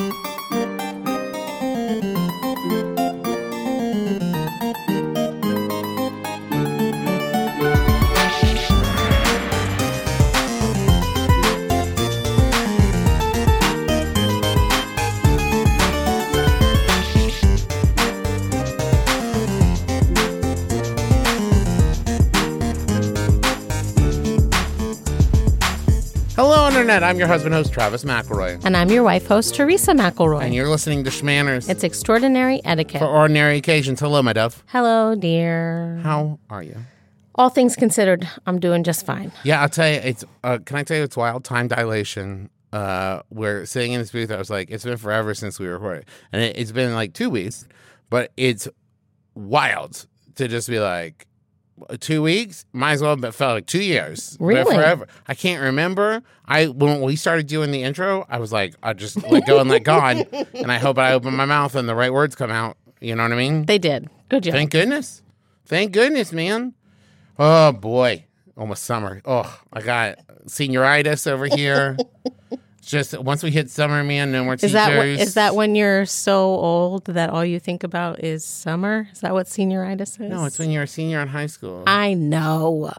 Hello, Internet. I'm your husband host, Travis McElroy. And I'm your wife host, Teresa McElroy. And you're listening to Shmanners it's extraordinary etiquette. for ordinary occasions. Hello, my dove. Hello, dear. How are you? All things considered, I'm doing just fine. Yeah, I'll tell you. It's uh, can I tell you it's wild time dilation. Uh, we're sitting in this booth. I was like, it's been forever since we recorded, and it, it's been like two weeks, but it's wild to just be like two weeks. Might as well have felt like two years. Really? forever. I can't remember. I when we started doing the intro, I was like, I just let go and let God, and I hope I open my mouth and the right words come out. You know what I mean? They did. Good job. Thank goodness. Thank goodness, man. Oh boy. Almost summer. Oh, I got senioritis over here. Just once we hit summer, man, no more teachers. is that is that when you're so old that all you think about is summer? Is that what senioritis is? No, it's when you're a senior in high school. I know.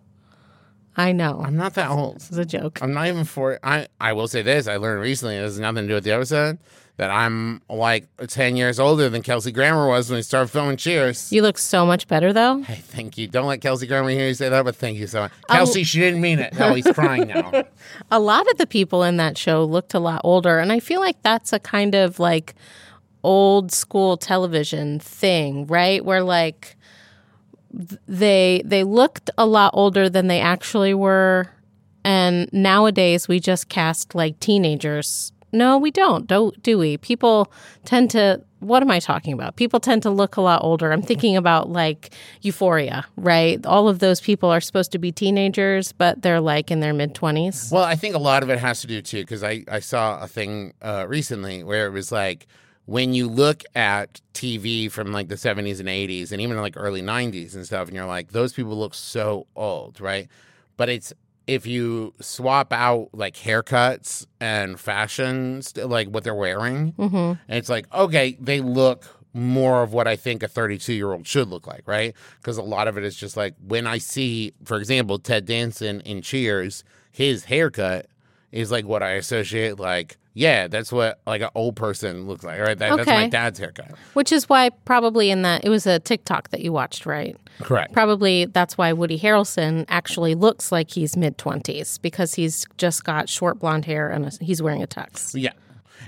I know. I'm not that old. This is a joke. I'm not even for I I will say this, I learned recently, it has nothing to do with the episode, that I'm like ten years older than Kelsey Grammer was when we started filming Cheers. You look so much better though. Hey, thank you. Don't let Kelsey Grammer hear you say that, but thank you so much. Oh. Kelsey, she didn't mean it. Oh, he's crying now. a lot of the people in that show looked a lot older and i feel like that's a kind of like old school television thing right where like they they looked a lot older than they actually were and nowadays we just cast like teenagers no we don't Don't do we? People tend to what am i talking about? People tend to look a lot older. I'm thinking about like euphoria right? All of those people are supposed to be teenagers but they're like in their mid 20s Well, I think a lot of it has to do too, because I, I saw a thing uh, recently where it was like when you look at TV from like the 70s and 80s and even like early 90s and stuff, and you're like, those people look so old, right? But it's if you swap out like haircuts and fashions, like what they're wearing, mm-hmm. and it's like, okay, they look more of what I think a 32 year old should look like, right? Because a lot of it is just like when I see, for example, Ted Danson in Cheers, his haircut is like what I associate like, yeah, that's what like an old person looks like, right? That, That's my dad's haircut. Which is why probably in that it was a TikTok that you watched, right? Correct. Probably that's why Woody Harrelson actually looks like he's mid twenties because he's just got short blonde hair and a, he's wearing a tux. Yeah.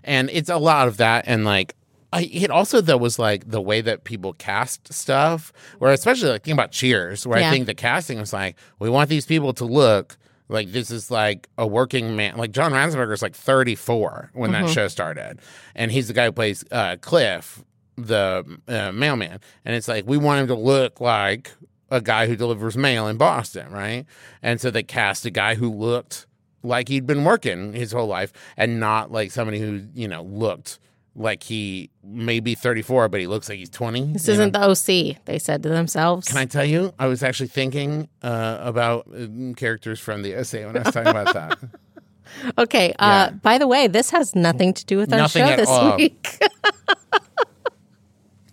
And it's a lot of that. And like, I, it also, though, was like the way that people cast stuff, where especially like thinking about Cheers, where I think the casting was like, we want these people to look like this is like a working man. Like John Ratzenberger is like 34 when that show started. And he's the guy who plays uh, Cliff, the uh, mailman. And it's like, we want him to look like a guy who delivers mail in Boston, right? And so they cast a guy who looked like he'd been working his whole life and not like somebody who, you know, looked like he may be 34, but he looks like he's 20. This isn't know? the OC, they said to themselves. Can I tell you? I was actually thinking uh, about uh, characters from the essay when I was talking about that. okay. Uh, Yeah. By the way, this has nothing to do with our Nothing show this all. week.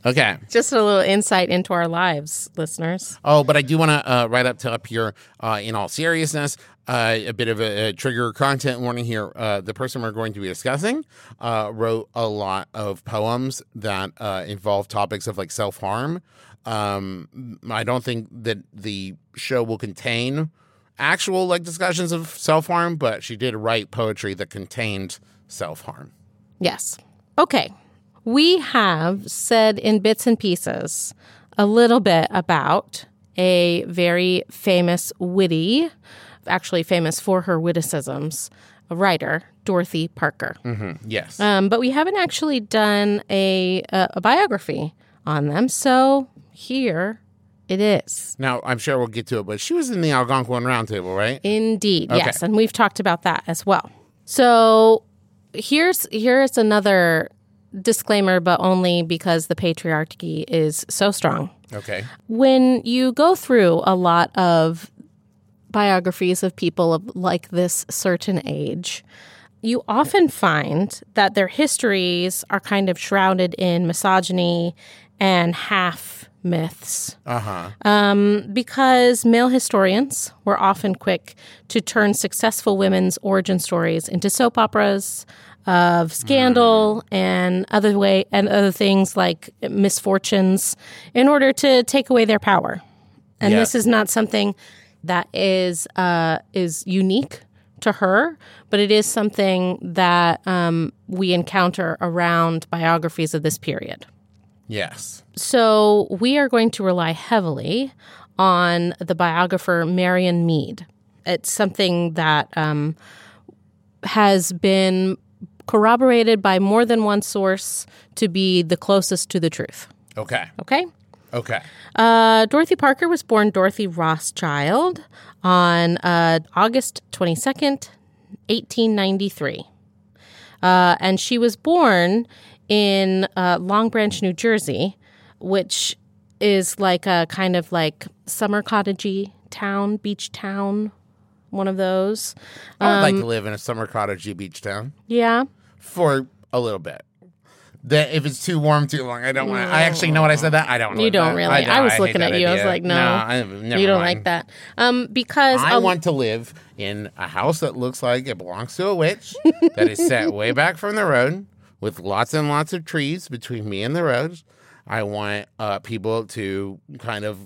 Okay. just a little insight into our lives, listeners. Oh, but I do want to uh, right up to up here, uh, in all seriousness, uh, a bit of a, a trigger content warning here. Uh, the person we're going to be discussing uh, wrote a lot of poems that uh, involve topics of like self harm. Um, I don't think that the show will contain actual like discussions of self harm, but she did write poetry that contained self harm. Yes. Okay. We have said in bits and pieces a little bit about a very famous witty, actually famous for her witticisms, a writer, Dorothy Parker. Yes. Um, but we haven't actually done a, a, a biography on them. So here it is. now I'm sure we'll get to it, but she was in the Algonquin Roundtable, right? Indeed, yes, and we've talked about that as well. So here's here's another disclaimer, but only because the patriarchy is so strong. Okay. When you go through a lot of biographies of people of like this certain age, you often find that their histories are kind of shrouded in misogyny and half myths. Uh-huh. Um, because male historians were often quick to turn successful women's origin stories into soap operas of scandal and other way and other things like misfortunes in order to take away their power. And Yeah. this is not something that is uh, is unique to her, but it is something that um, we encounter around biographies of this period. Yes. So we are going to rely heavily on the biographer Marion Meade. It's something that um, has been corroborated by more than one source to be the closest to the truth. Okay. Okay? Okay. Uh, Dorothy Parker was born Dorothy Rothschild on uh, August 22nd, 1893. Uh, and she was born in uh, Long Branch, New Jersey, which is like a kind of like summer cottagey town, beach town, one of those. I would like Um, to live in a summer cottagey beach town Yeah. For a little bit. That if it's too warm too long, I don't want. to I actually know what I said. That I don't. You don't that. really. I, I was looking at you. I was idea. like, no. I, never you don't mind. like that. Um, because I want to live in a house that looks like it belongs to a witch, that is set way back from the road, with lots and lots of trees between me and the road. I want uh, people to kind of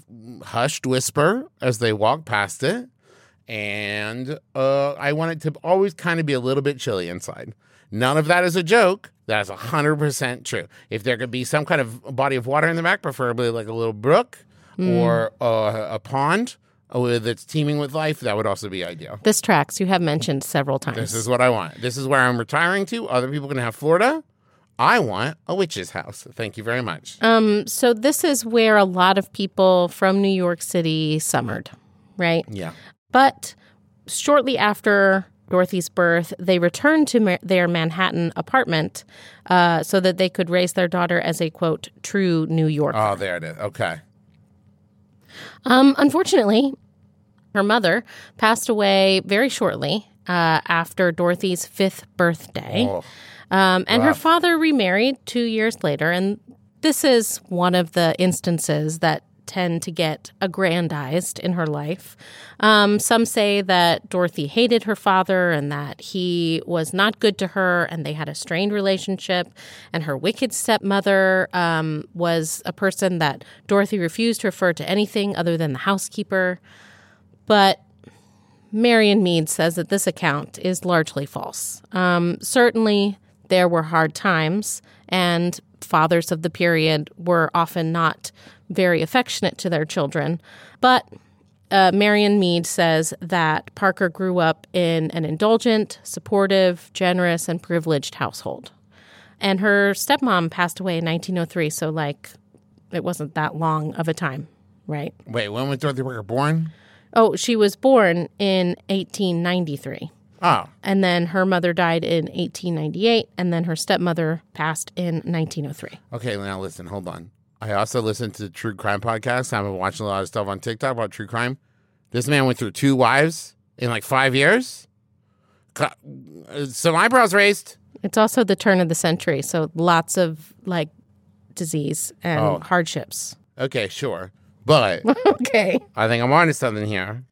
hushed whisper as they walk past it, and uh, I want it to always kind of be a little bit chilly inside. None of that is a joke. That's hundred percent true. If there could be some kind of body of water in the back, preferably like a little brook or uh, a pond uh, that's teeming with life, that would also be ideal. this tracks you have mentioned several times. This is what I want. This is where I'm retiring to. Other people can have Florida. I want a witch's house. Thank you very much. Um, so this is where a lot of people from New York City summered, right? yeah. But shortly after Dorothy's birth, they returned to ma- their Manhattan apartment uh, so that they could raise their daughter as a quote true New Yorker. Oh, there it is. Okay. Um, unfortunately, her mother passed away very shortly uh, after Dorothy's fifth birthday. Oh, Um, and her father remarried two years later. And this is one of the instances that tend to get aggrandized in her life. Um, some say that Dorothy hated her father and that he was not good to her and they had a strained relationship. And her wicked stepmother um, was a person that Dorothy refused to refer to anything other than the housekeeper. But Marion Meade says that this account is largely false. Um, certainly, there were hard times, and fathers of the period were often not very affectionate to their children. But uh, Marion Meade says that Parker grew up in an indulgent, supportive, generous, and privileged household. And her stepmom passed away in 1903, so, like, it wasn't that long of a time, right? wait. When was Dorothy Parker born? Oh, she was born in 1893. Oh, And then her mother died in 1898, and then her stepmother passed in 1903. okay. Now listen. Hold on. I also listen to true crime podcasts. I've been watching a lot of stuff on TikTok about true crime. This man went through two wives in like five years. Some eyebrows raised. It's also the turn of the century, so lots of like disease and Oh. hardships. Okay, sure. But okay. I think I'm onto something here.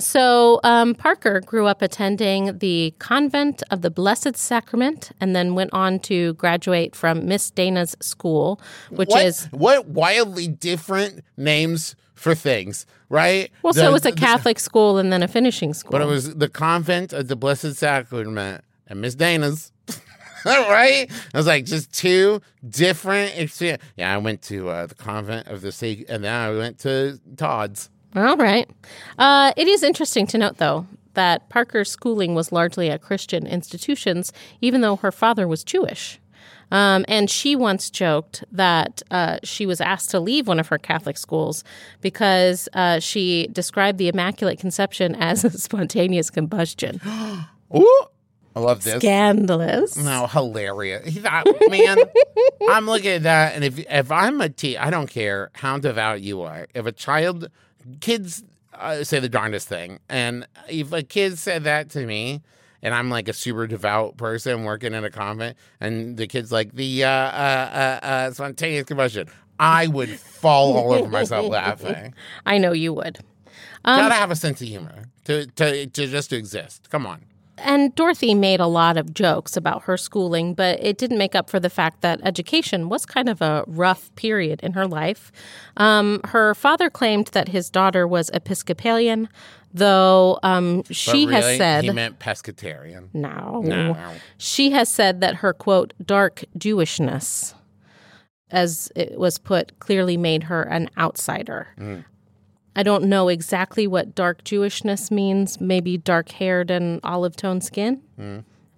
So um, Parker grew up attending the convent of the Blessed Sacrament, and then went on to graduate from Miss Dana's school, which what, is what wildly different names for things, right? well, so it was a the- Catholic school and then a finishing school. But it was the convent of the Blessed Sacrament and Miss Dana's. right? I was like, just two different experience. Yeah, I went to uh, the convent of the Sac, and then I went to Todd's. All right. Uh, it is interesting to note, though, that Parker's schooling was largely at Christian institutions, even though her father was Jewish. Um, and she once joked that uh, she was asked to leave one of her Catholic schools because uh, she described the Immaculate Conception as a spontaneous combustion. Ooh, I love this. Scandalous. No, hilarious. Thought, man, I'm looking at that, and if if I'm a T, I don't care how devout you are. If a child, kids uh, say the darndest thing, and if a kid said that to me, and I'm like a super devout person working in a convent, and the kid's like the uh, uh, uh, uh, spontaneous combustion, I would fall all over myself laughing. I know you would. Gotta have a sense of humor to, to to just to exist. Come on. And Dorothy made a lot of jokes about her schooling, but it didn't make up for the fact that education was kind of a rough period in her life. Um, her father claimed that his daughter was Episcopalian, though um, she has said he meant pescatarian. no. No. She has said that her quote dark Jewishness, as it was put, clearly made her an outsider. I don't know exactly what dark Jewishness means. Maybe dark haired and olive toned skin.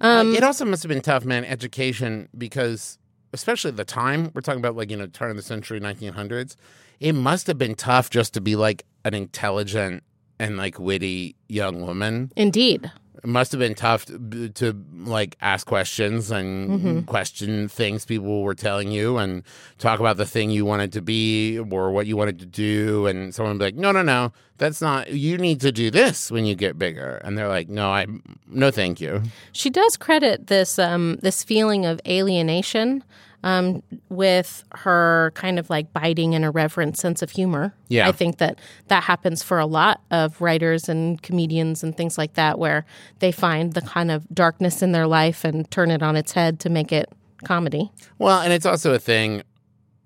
Uh, it also must have been tough, man, education, because especially at the time, we're talking about like, you know, turn of the century, 1900s, it must have been tough just to be like an intelligent and like witty young woman. Indeed. It must have been tough to, to like ask questions and question things people were telling you and talk about the thing you wanted to be or what you wanted to do. And someone would be like, no, no, no, that's not, you need to do this when you get bigger. And they're like, no, I, no, thank you. She does credit this um, this feeling of alienation um, with her kind of like biting and irreverent sense of humor. Yeah. I think that that happens for a lot of writers and comedians and things like that, where they find the kind of darkness in their life and turn it on its head to make it comedy. Well, and it's also a thing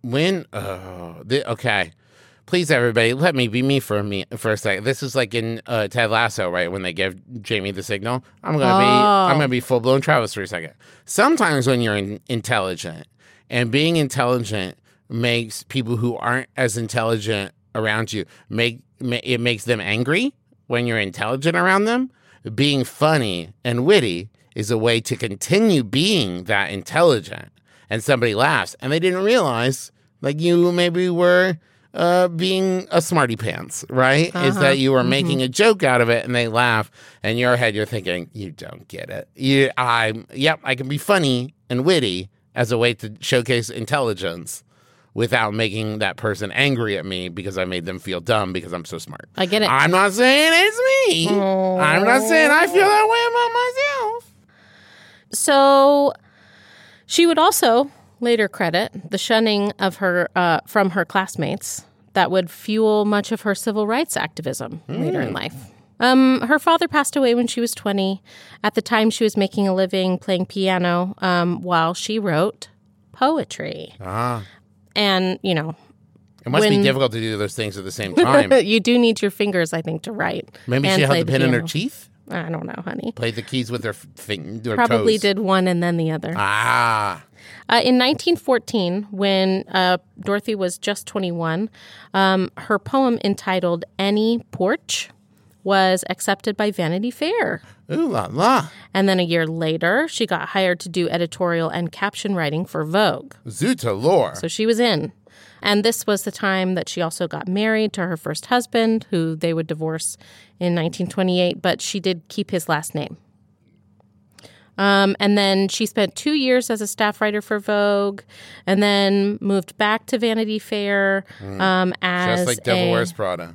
when oh, the, okay. Please, everybody, let me be me for a me for a second. This is like in uh, Ted Lasso, right? When they give Jamie the signal, I'm gonna be I'm gonna be full blown Travis for a second. Sometimes when you're in, intelligent, and being intelligent makes people who aren't as intelligent around you make it makes them angry when you're intelligent around them. Being funny and witty is a way to continue being that intelligent. And somebody laughs, and they didn't realize like you maybe were uh, being a smarty pants, right? Is that you were making a joke out of it, and they laugh, and in your head you're thinking, you don't get it. You, I'm, yep, I can be funny and witty as a way to showcase intelligence without making that person angry at me because I made them feel dumb because I'm so smart. I get it. I'm not saying it's me. I'm not saying I feel that way about myself. So she would also later credit the shunning of her uh, from her classmates that would fuel much of her civil rights activism later in life. Um, her father passed away when she was 20. At the time, she was making a living playing piano um, while she wrote poetry. Ah. And, you know, It must be difficult to do those things at the same time. you do need your fingers, I think, to write. Maybe she held the pen in her teeth, I don't know, honey. played the keys with her f- her Probably toes. did one and then the other. Ah, Uh, in 1914, when uh, Dorothy was just 21, um, her poem entitled Any Porch was accepted by Vanity Fair. ooh la la, And then a year later, she got hired to do editorial and caption writing for Vogue. Zuta lore. So she was in. And this was the time that she also got married to her first husband, who they would divorce in 1928, but she did keep his last name. Um, and then she spent two years as a staff writer for Vogue, and then moved back to Vanity Fair um, as Just like Devil a- Wears Prada.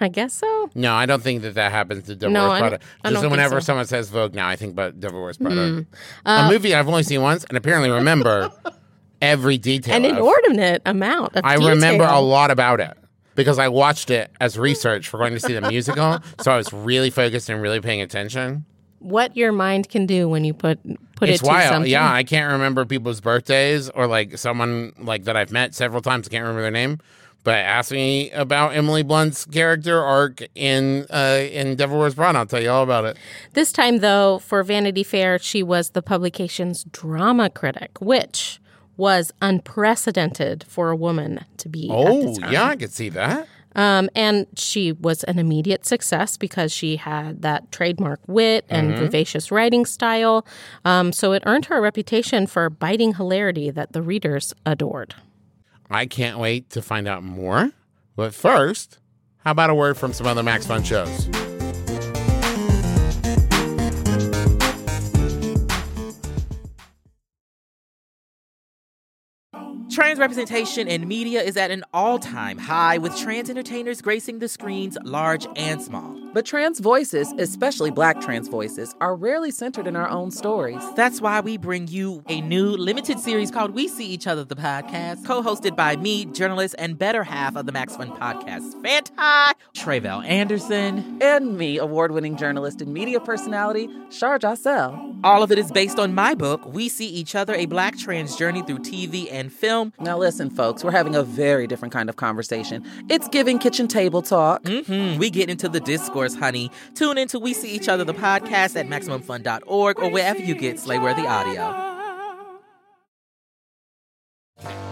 I guess so. No, I don't think that that happens to Devil No, Wears I Prada. I Just don't think whenever so. Mm. someone says Vogue now, I think about Devil Wears Prada. a movie I've only seen once and apparently remember every detail. An of. inordinate amount of I remember a detail. lot about it because I watched it as research for going to see the musical. So I was really focused and really paying attention. What your mind can do when you put put it's it to wild. something. Yeah, I can't remember people's birthdays or like someone like that I've met several times. I can't remember their name. But ask me about Emily Blunt's character arc in uh, in Devil Wears Prada. I'll tell you all about it. This time, though, for Vanity Fair, she was the publication's drama critic, which was unprecedented for a woman to be. at Oh the time. yeah, I could see that. Um, and she was an immediate success because she had that trademark wit and vivacious writing style. Um, so it earned her a reputation for biting hilarity that the readers adored. I can't wait to find out more. But first, how about a word from some other Max Fun shows? Trans representation in media is at an all time high, with trans entertainers gracing the screens large and small. But trans voices, especially black trans voices, are rarely centered in our own stories. That's why we bring you a new limited series called We See Each Other, the podcast, co hosted by me, journalist, and better half of the Max Fun podcast, Fanti, Tre'vell Anderson. And me, award winning journalist and media personality, Shar Jossell. All of it is based on my book, We See Each Other, a black trans journey through TV and film. Now, listen, folks, we're having a very different kind of conversation. It's giving kitchen table talk. Mm-hmm. We get into the discourse, honey. Tune in to We See Each Other, the podcast at MaximumFun.org or wherever you get Slayworthy audio.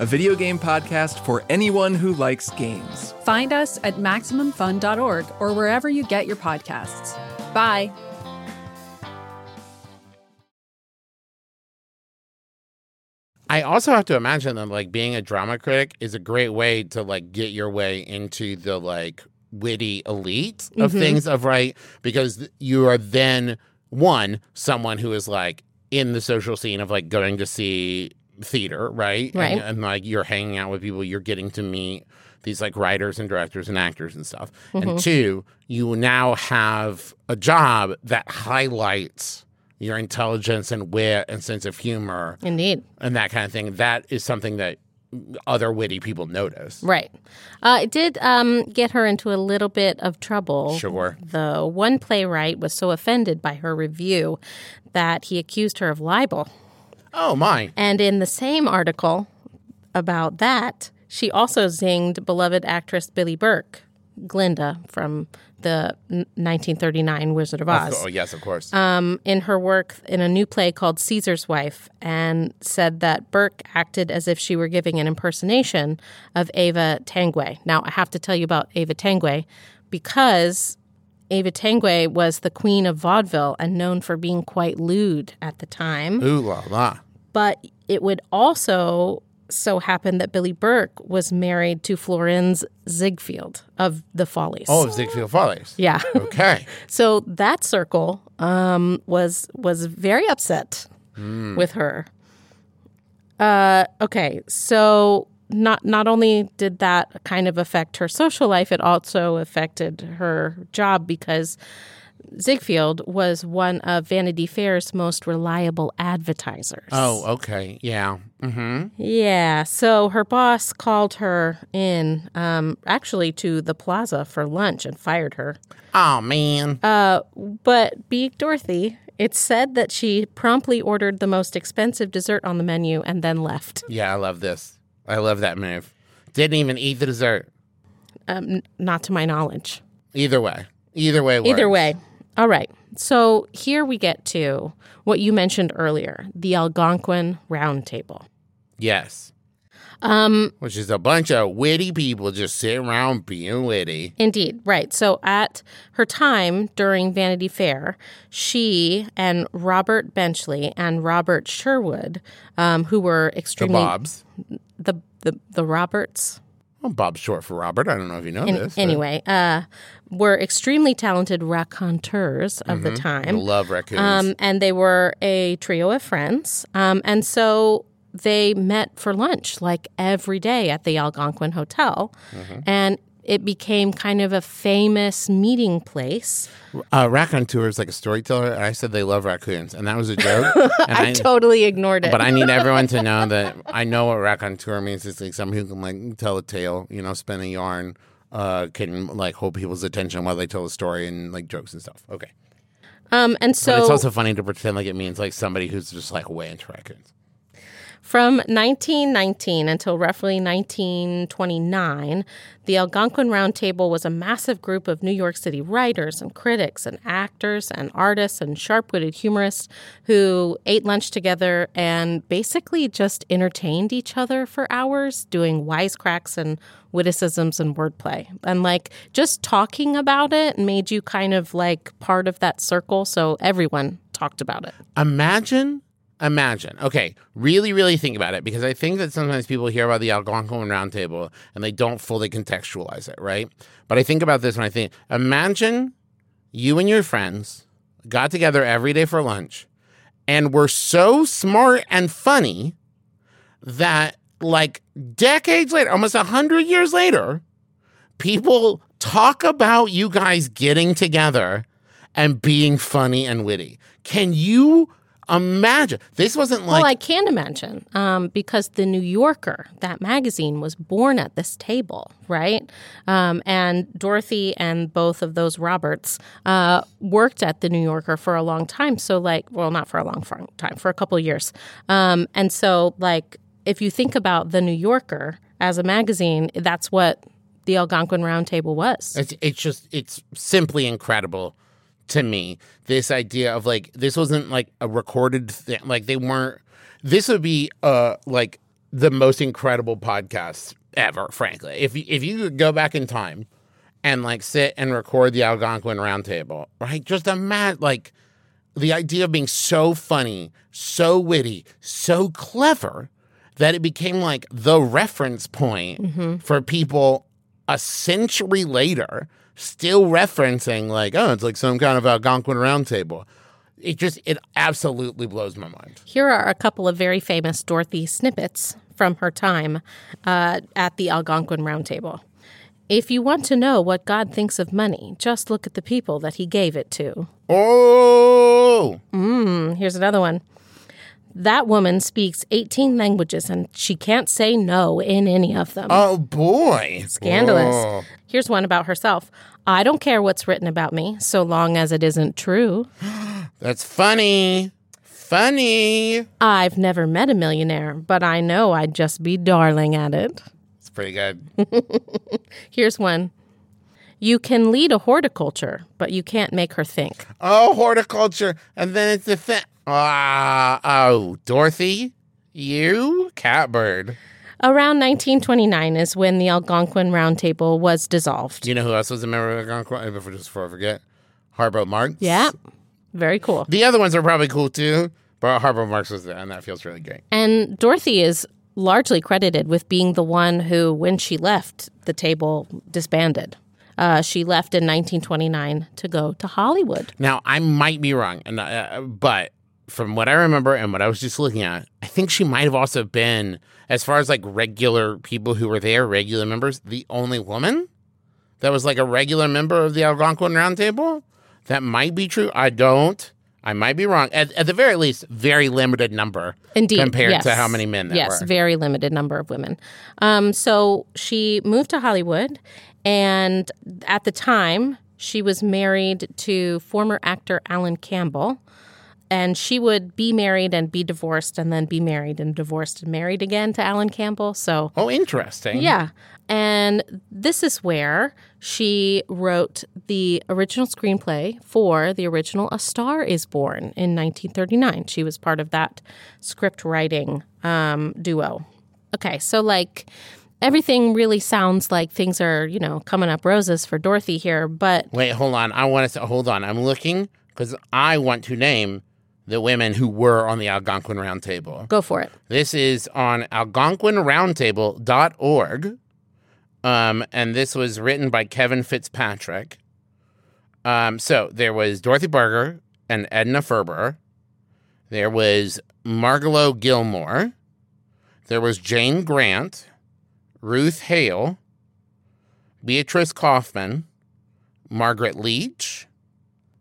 a video game podcast for anyone who likes games. Find us at MaximumFun.org or wherever you get your podcasts. Bye. I also have to imagine that like being a drama critic is a great way to like get your way into the like witty elite of mm-hmm. things of right because you are then one someone who is like in the social scene of like going to see theater right Right. and, and like you're hanging out with people you're getting to meet these like writers and directors and actors and stuff and two you now have a job that highlights your intelligence and wit and sense of humor Indeed. and that kind of thing. That is something that other witty people notice. Right. Uh, it did um, get her into a little bit of trouble. Sure. The one playwright was so offended by her review that he accused her of libel. Oh my! And in the same article about that, she also zinged beloved actress Billie Burke, Glinda from the 1939 Wizard of Oz Oh yes, of course. um, in her work in a new play called Caesar's Wife and said that Burke acted as if she were giving an impersonation of Ava Tanguay. Now, I have to tell you about Ava Tanguay because Ava Tanguay was the queen of vaudeville and known for being quite lewd at the time. Ooh la la. But it would also so happen that Billie Burke was married to Florence Ziegfeld of the Follies. Oh, Ziegfeld Follies. yeah. Okay. So that circle um, was was very upset with her. Uh, okay, so not not only did that kind of affect her social life, it also affected her job because Ziegfeld was one of Vanity Fair's most reliable advertisers. Oh, okay. Yeah. Mm-hmm. Yeah, so her boss called her in, um, actually to the plaza for lunch and fired her. Oh man. Uh, but being Dorothy, it's said that she promptly ordered the most expensive dessert on the menu and then left. yeah, I love this. I love that move. Didn't even eat the dessert. Um, n- not to my knowledge. Either way. Either way. Either way. All right. So here we get to what you mentioned earlier the Algonquin Round Table. Yes. Um, Which is a bunch of witty people just sitting around being witty. Indeed, right. So at her time during Vanity Fair, she and Robert Benchley and Robert Sherwood, um, who were The extremely Bobs. the the, the Roberts, Well, Bob's short for Robert. I don't know if you know An- this. anyway, uh, were extremely talented raconteurs of the I time. love raccoons. Um, and they were a trio of friends. Um, and so they met for lunch like every day at the Algonquin Hotel. Mm-hmm. And it became kind of a famous meeting place. uh, raconteur is like a storyteller. And I said they love raccoons, and that was a joke. And I, totally ignored it. But I need everyone to know that I know what raconteur means. It's like someone who can like tell a tale, you know, spin a yarn, uh, can like hold people's attention while they tell a story and like jokes and stuff. Okay, um, and but so it's also funny to pretend like it means like somebody who's just like way into raccoons. From 1919 until roughly 1929, the Algonquin Round Table was a massive group of New York City writers and critics and actors and artists and sharp witted humorists who ate lunch together and basically just entertained each other for hours doing wisecracks and witticisms and wordplay. And like just talking about it made you kind of like part of that circle. So everyone talked about it. Imagine, imagine. Okay, really, really think about it because I think that sometimes people hear about the Algonquin Roundtable and they don't fully contextualize it, right? But I think about this when I think, imagine you and your friends got together every day for lunch and were so smart and funny that, like, decades later, almost a hundred years later, people talk about you guys getting together and being funny and witty. Can you imagine? This wasn't like well, I can imagine um, because the New Yorker, that magazine, was born at this table, right? Um, and Dorothy and both of those Roberts uh, worked at the New Yorker for a long time. So, like, well, not for a long time, for a couple of years. Um, and so, like, if you think about the New Yorker as a magazine, that's what the Algonquin Roundtable was. It's, it's just it's simply incredible to me. This idea of like this wasn't like a recorded thing. Like they weren't. This would be uh like the most incredible podcast ever. Frankly, if you, if you could go back in time and like sit and record the Algonquin Roundtable, right? Just imagine like the idea of being so funny, so witty, so clever that it became like the reference point for people a century later still referencing like oh it's like some kind of algonquin roundtable it just it absolutely blows my mind Here are a couple of very famous Dorothy snippets from her time uh, at the Algonquin Roundtable. If you want to know what God thinks of money, just look at the people that he gave it to. oh Mm, here's another one. That woman speaks 18 languages and she can't say no in any of them. oh boy Scandalous. Oh. Here's one about herself. I don't care what's written about me so long as it isn't true. that's funny funny I've never met a millionaire, but I know I'd just be darling at it. it's pretty good Here's one. You can lead a horticulture, but you can't make her think. oh horticulture and then it's the thing ah oh dorothy you catbird Around 1929 is when the Algonquin Roundtable was dissolved. you know who else was a member of algonquin before just before i forget harpo marx Yeah, very cool. the other ones are probably cool too but harpo marx was there and that feels really great And Dorothy is largely credited with being the one who, when she left, the table disbanded. Uh, she left in 1929 to go to Hollywood. Now, I might be wrong, and uh, but from what I remember and what I was just looking at, I think she might have also been, as far as like regular people who were there, regular members, the only woman that was like a regular member of the Algonquin Roundtable. That might be true. I don't. I might be wrong. At, at the very least, very limited number Indeed, compared yes. to how many men there yes, were. very limited number of women. Um, so she moved to Hollywood, and at the time, she was married to former actor Alan Campbell. And she would be married and be divorced, and then be married and divorced and married again to Alan Campbell. So oh, interesting. Yeah. And this is where she wrote the original screenplay for the original A Star is Born in 1939. She was part of that script writing um, duo. Okay, so like everything really sounds like things are, you know, coming up roses for Dorothy here, but Wait, hold on. I want to hold on. I'm looking because I want to name the women who were on the Algonquin Roundtable. go for it. This is on algonquinroundtable.org. Um, and this was written by Kevin Fitzpatrick. Um, so there was Dorothy Parker and Edna Ferber. There was Margalo Gillmore. There was Jane Grant, Ruth Hale, Beatrice Kaufman, Margaret Leech,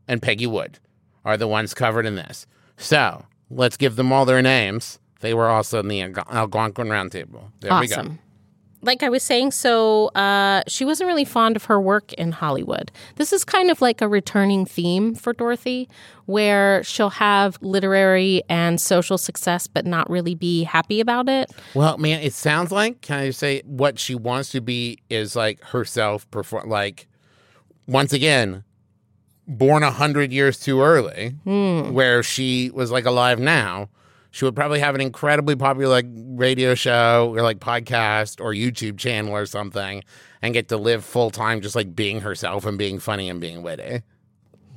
and Peggy Wood are the ones covered in this. So let's give them all their names. They were also in the Alg- Algonquin Roundtable. There we go. Like I was saying, so uh, she wasn't really fond of her work in Hollywood. This is kind of like a returning theme for Dorothy, where she'll have literary and social success, but not really be happy about it. Well, man, it sounds like can I say what she wants to be is like herself perform like once again born a hundred years too early, where she was like alive now. She would probably have an incredibly popular like radio show or like podcast or YouTube channel or something, and get to live full time just like being herself and being funny and being witty.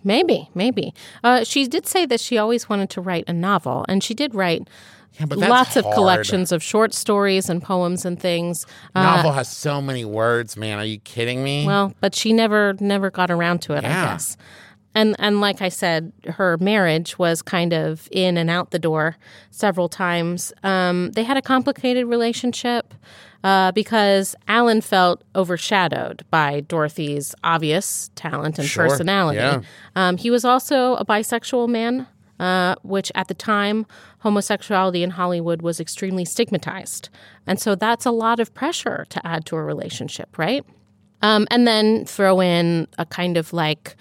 Maybe, maybe. Uh, she did say that she always wanted to write a novel, and she did write Yeah, lots of hard. collections of short stories and poems and things. Uh, Novel has so many words, man. Are you kidding me? Well, but she never never got around to it, I guess. And and like I said, her marriage was kind of in and out the door several times. Um, they had a complicated relationship uh, because Alan felt overshadowed by Dorothy's obvious talent and Sure. personality. Yeah. Um, he was also a bisexual man, uh, which at the time, homosexuality in Hollywood was extremely stigmatized. And so that's a lot of pressure to add to a relationship, right? Um, and then throw in a kind of like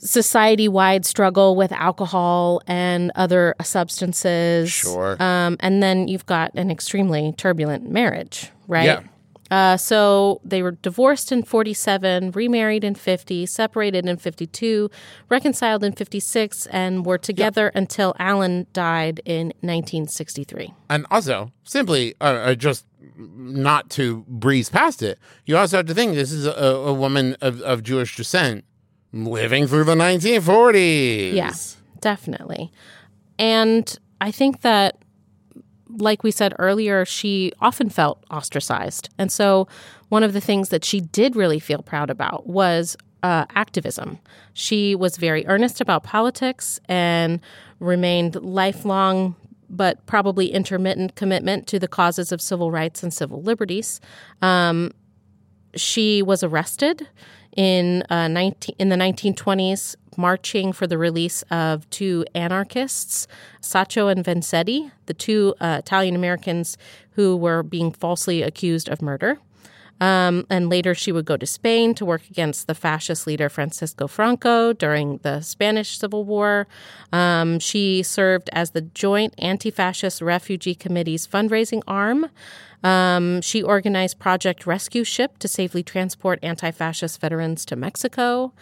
society wide struggle with alcohol and other substances. Sure. Um, and then you've got an extremely turbulent marriage, right? Yeah. Uh, so they were divorced in 47, remarried in 50, separated in 52, reconciled in 56, and were together until Alan died in 1963. And also, simply, uh, uh, just not to breeze past it, you also have to think this is a, a woman of, of Jewish descent living through the 1940s. Yeah, definitely. And I think that, like we said earlier, she often felt ostracized. And so, one of the things that she did really feel proud about was uh, activism. She was very earnest about politics and remained lifelong. But probably intermittent commitment to the causes of civil rights and civil liberties. Um, she was arrested in uh, 19, in the 1920s marching for the release of two anarchists, Sacco and Vanzetti, the two uh, Italian Americans who were being falsely accused of murder. Um, and later she would go to Spain to work against the fascist leader Francisco Franco during the Spanish Civil War. Um, she served as the Joint Anti Fascist Refugee Committee's fundraising arm. Um, she organized Project Rescue Ship to safely transport anti fascist veterans to Mexico.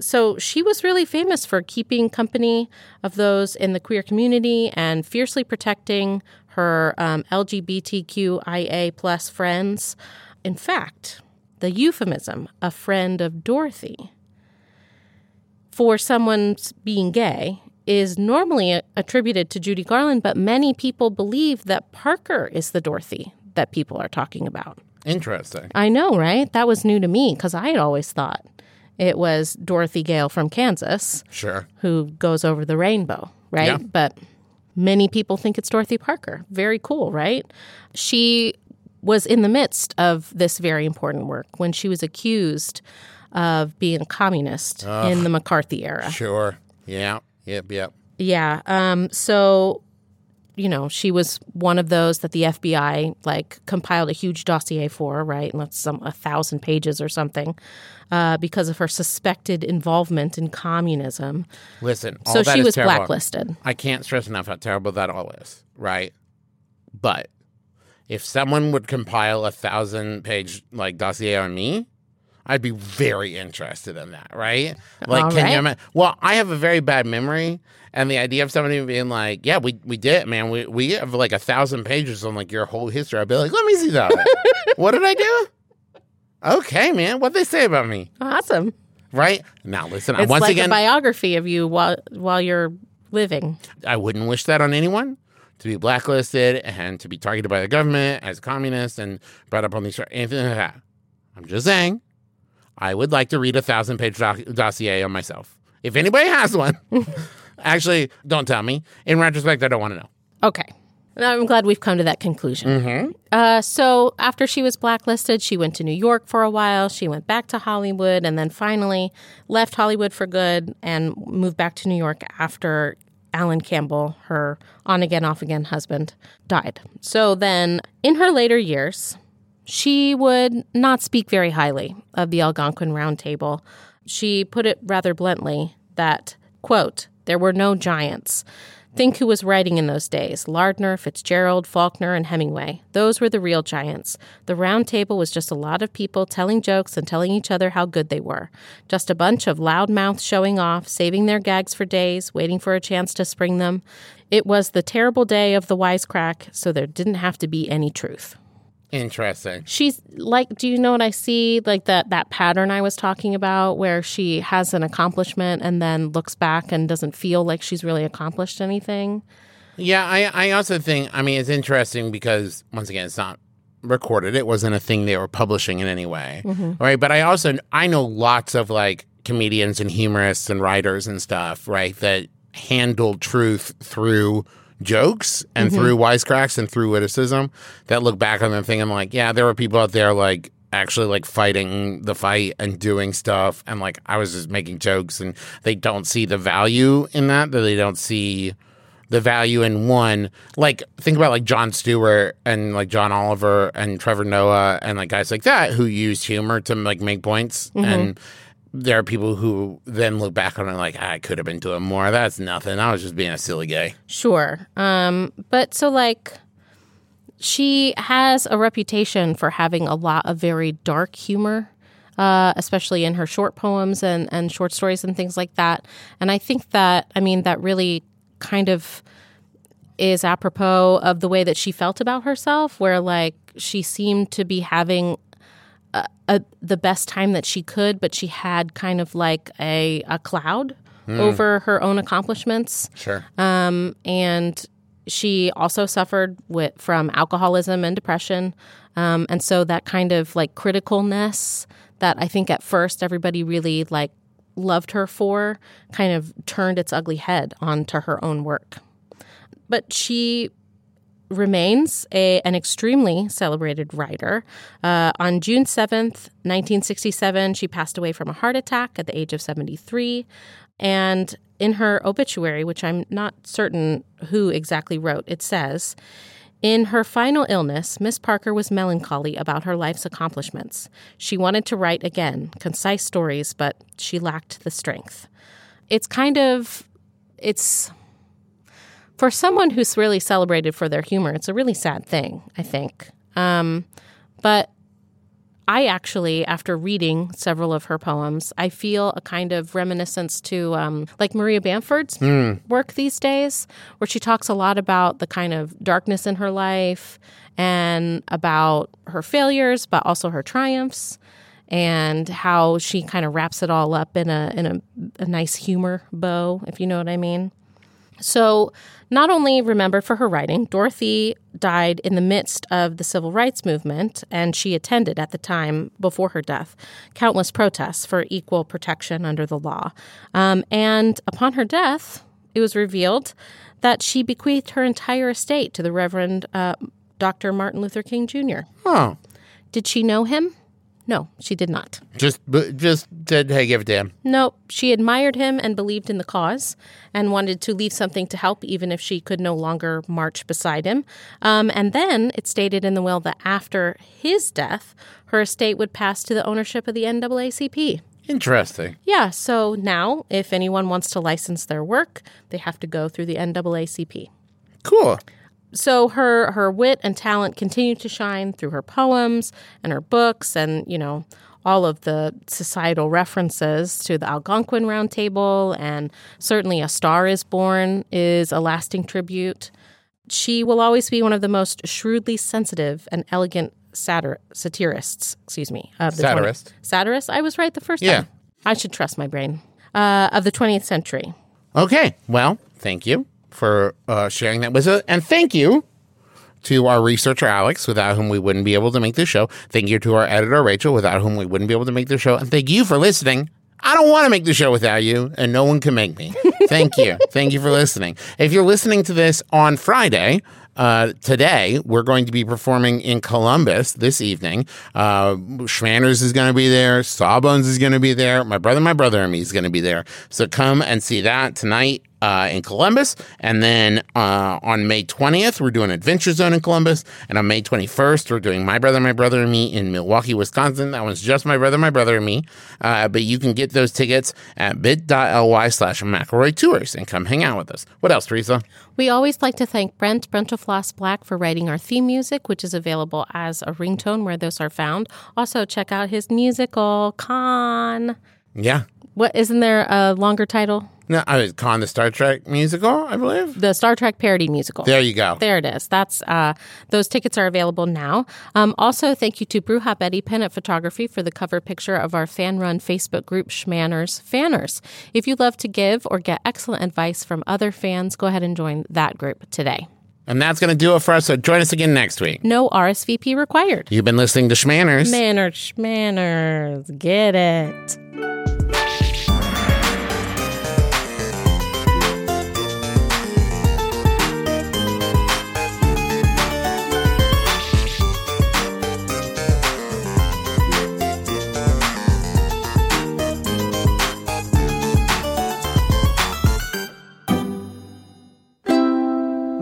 So she was really famous for keeping company of those in the queer community and fiercely protecting her um, LGBTQIA plus friends. In fact, the euphemism, a friend of Dorothy, for someone's being gay is normally attributed to Judy Garland, but many people believe that Parker is the Dorothy that people are talking about. Interesting. I know, right? That was new to me because I had always thought it was Dorothy Gale from Kansas Sure. who goes over the rainbow, right? Yeah. But many people think it's Dorothy Parker. Very cool, right? She was in the midst of this very important work when she was accused of being a communist in the McCarthy era. Sure. Yeah. Yep. Yep. Yeah. Um, so, you know, she was one of those that the FBI like compiled a huge dossier for, right? And that's some a thousand pages or something, uh, because of her suspected involvement in communism. Listen. All so she was terrible. blacklisted. I can't stress enough how terrible that all is, right? But if someone would compile a thousand page like dossier on me, I'd be very interested in that, right? Like, All can right. you imagine? Well, I have a very bad memory, and the idea of somebody being like, "Yeah, we we did, it, man. We we have like a thousand pages on like your whole history." I'd be like, "Let me see that. what did I do?" Okay, man. What they say about me, Awesome. right? Now, listen. It's once like again, a biography of you while while you're living. I wouldn't wish that on anyone to be blacklisted and to be targeted by the government as a communist and brought up on these anything like that. I'm just saying, I would like to read a thousand page doc- dossier on myself. If anybody has one, actually, don't tell me. In retrospect, I don't want to know. Okay. I'm glad we've come to that conclusion. Uh, so, after she was blacklisted, she went to New York for a while. She went back to Hollywood and then finally left Hollywood for good and moved back to New York after Alan Campbell, her on again, off again husband, died. So, then in her later years, She would not speak very highly of the Algonquin Round Table. She put it rather bluntly that, quote, there were no giants. Think who was writing in those days Lardner, Fitzgerald, Faulkner, and Hemingway. Those were the real giants. The round table was just a lot of people telling jokes and telling each other how good they were. Just a bunch of loud mouths showing off, saving their gags for days, waiting for a chance to spring them. It was the terrible day of the wisecrack, so there didn't have to be any truth. Interesting. She's like, do you know what I see? Like that that pattern I was talking about, where she has an accomplishment and then looks back and doesn't feel like she's really accomplished anything. Yeah, I, I also think, I mean, it's interesting because, once again, it's not recorded. It wasn't a thing they were publishing in any way. Mm-hmm. Right. But I also, I know lots of like comedians and humorists and writers and stuff, right, that handle truth through jokes and mm-hmm. through wisecracks and through witticism that look back on them thinking like, yeah, there were people out there like actually like fighting the fight and doing stuff and like I was just making jokes and they don't see the value in that, that they don't see the value in one. Like think about like Jon Stewart and like John Oliver and Trevor Noah and like guys like that who use humor to like make points mm-hmm. and there are people who then look back on it like "Ah, I could have been doing more. That's nothing. I was just being a silly gay. Sure. Um, but so like she has a reputation for having a lot of very dark humor. Uh, especially in her short poems and, and short stories and things like that. And I think that, I mean, that really kind of is apropos of the way that she felt about herself, where like she seemed to be having a, the best time that she could, but she had kind of like a, a cloud over her own accomplishments. Sure. um, and she also suffered with from alcoholism and depression. Um, and so that kind of like criticalness that i think at first everybody really like loved her for kind of turned its ugly head onto her own work. But she remains a, an extremely celebrated writer. Uh, on June 7th, 1967, she passed away from a heart attack at the age of 73. And in her obituary, which I'm not certain who exactly wrote, it says, in her final illness, Miss Parker was melancholy about her life's accomplishments. She wanted to write again, concise stories, but she lacked the strength. It's kind of, it's for someone who's really celebrated for their humor, it's a really sad thing, I think. Um, but I actually, after reading several of her poems, I feel a kind of reminiscence to um, like Maria Bamford's work these days, where she talks a lot about the kind of darkness in her life and about her failures, but also her triumphs, and how she kind of wraps it all up in a in a, a nice humor bow, if you know what I mean. So, not only remembered for her writing, Dorothy died in the midst of the civil rights movement, and she attended at the time before her death countless protests for equal protection under the law. Um, and upon her death, it was revealed that she bequeathed her entire estate to the Reverend uh, Dr. Martin Luther King Jr. Oh. Did she know him? No, she did not. Just just said, hey, give a damn. No, she admired him and believed in the cause and wanted to leave something to help, even if she could no longer march beside him. Um, and then it stated in the will that after his death, her estate would pass to the ownership of the NAACP. Interesting. Yeah, so now if anyone wants to license their work, they have to go through the NAACP Cool. So her her wit and talent continue to shine through her poems and her books and you know all of the societal references to the Algonquin Round Table and certainly A Star is Born is a lasting tribute. She will always be one of the most shrewdly sensitive and elegant satir- satirists, excuse me. Of the 20 Satirist. satirist? I was right the first Yeah. time. I should trust my brain. Uh, of the 20th century. Okay. Well, thank you for uh, sharing that with us. And thank you to our researcher, Alex, without whom we wouldn't be able to make this show. Thank you to our editor, Rachel, without whom we wouldn't be able to make this show. And thank you for listening. I don't want to make the show without you, and no one can make me. Thank you. thank you for listening. If you're listening to this on Friday, uh, today we're going to be performing in Columbus this evening. Uh, Shmanners is going to be there. Sawbones is going to be there. My brother, my brother, and me is going to be there. So come and see that tonight uh, in Columbus. And then uh, on May 20th, we're doing Adventure Zone in Columbus. And on May 21st, we're doing My Brother, My Brother, and Me in Milwaukee, Wisconsin. That one's just My Brother, My Brother, and Me. Uh, but you can get those tickets at bit.ly slash McElroy Tours and come hang out with us. What else, Teresa? We always like to thank Brent Brentalfloss Black for writing our theme music, which is available as a ringtone where those are found. Also, check out his musical, Con. Yeah. What isn't there a longer title? No, I was Con the Star Trek musical, I believe. The Star Trek parody musical. There you go. There it is. That's uh, those tickets are available now. Um, also, thank you to Brewhop Eddie Pennant Photography for the cover picture of our fan-run Facebook group Shmanners Fanners. If you love to give or get excellent advice from other fans, go ahead and join that group today. And that's going to do it for us. So join us again next week. No RSVP required. You've been listening to Shmanners. Manners, shmanners, get it.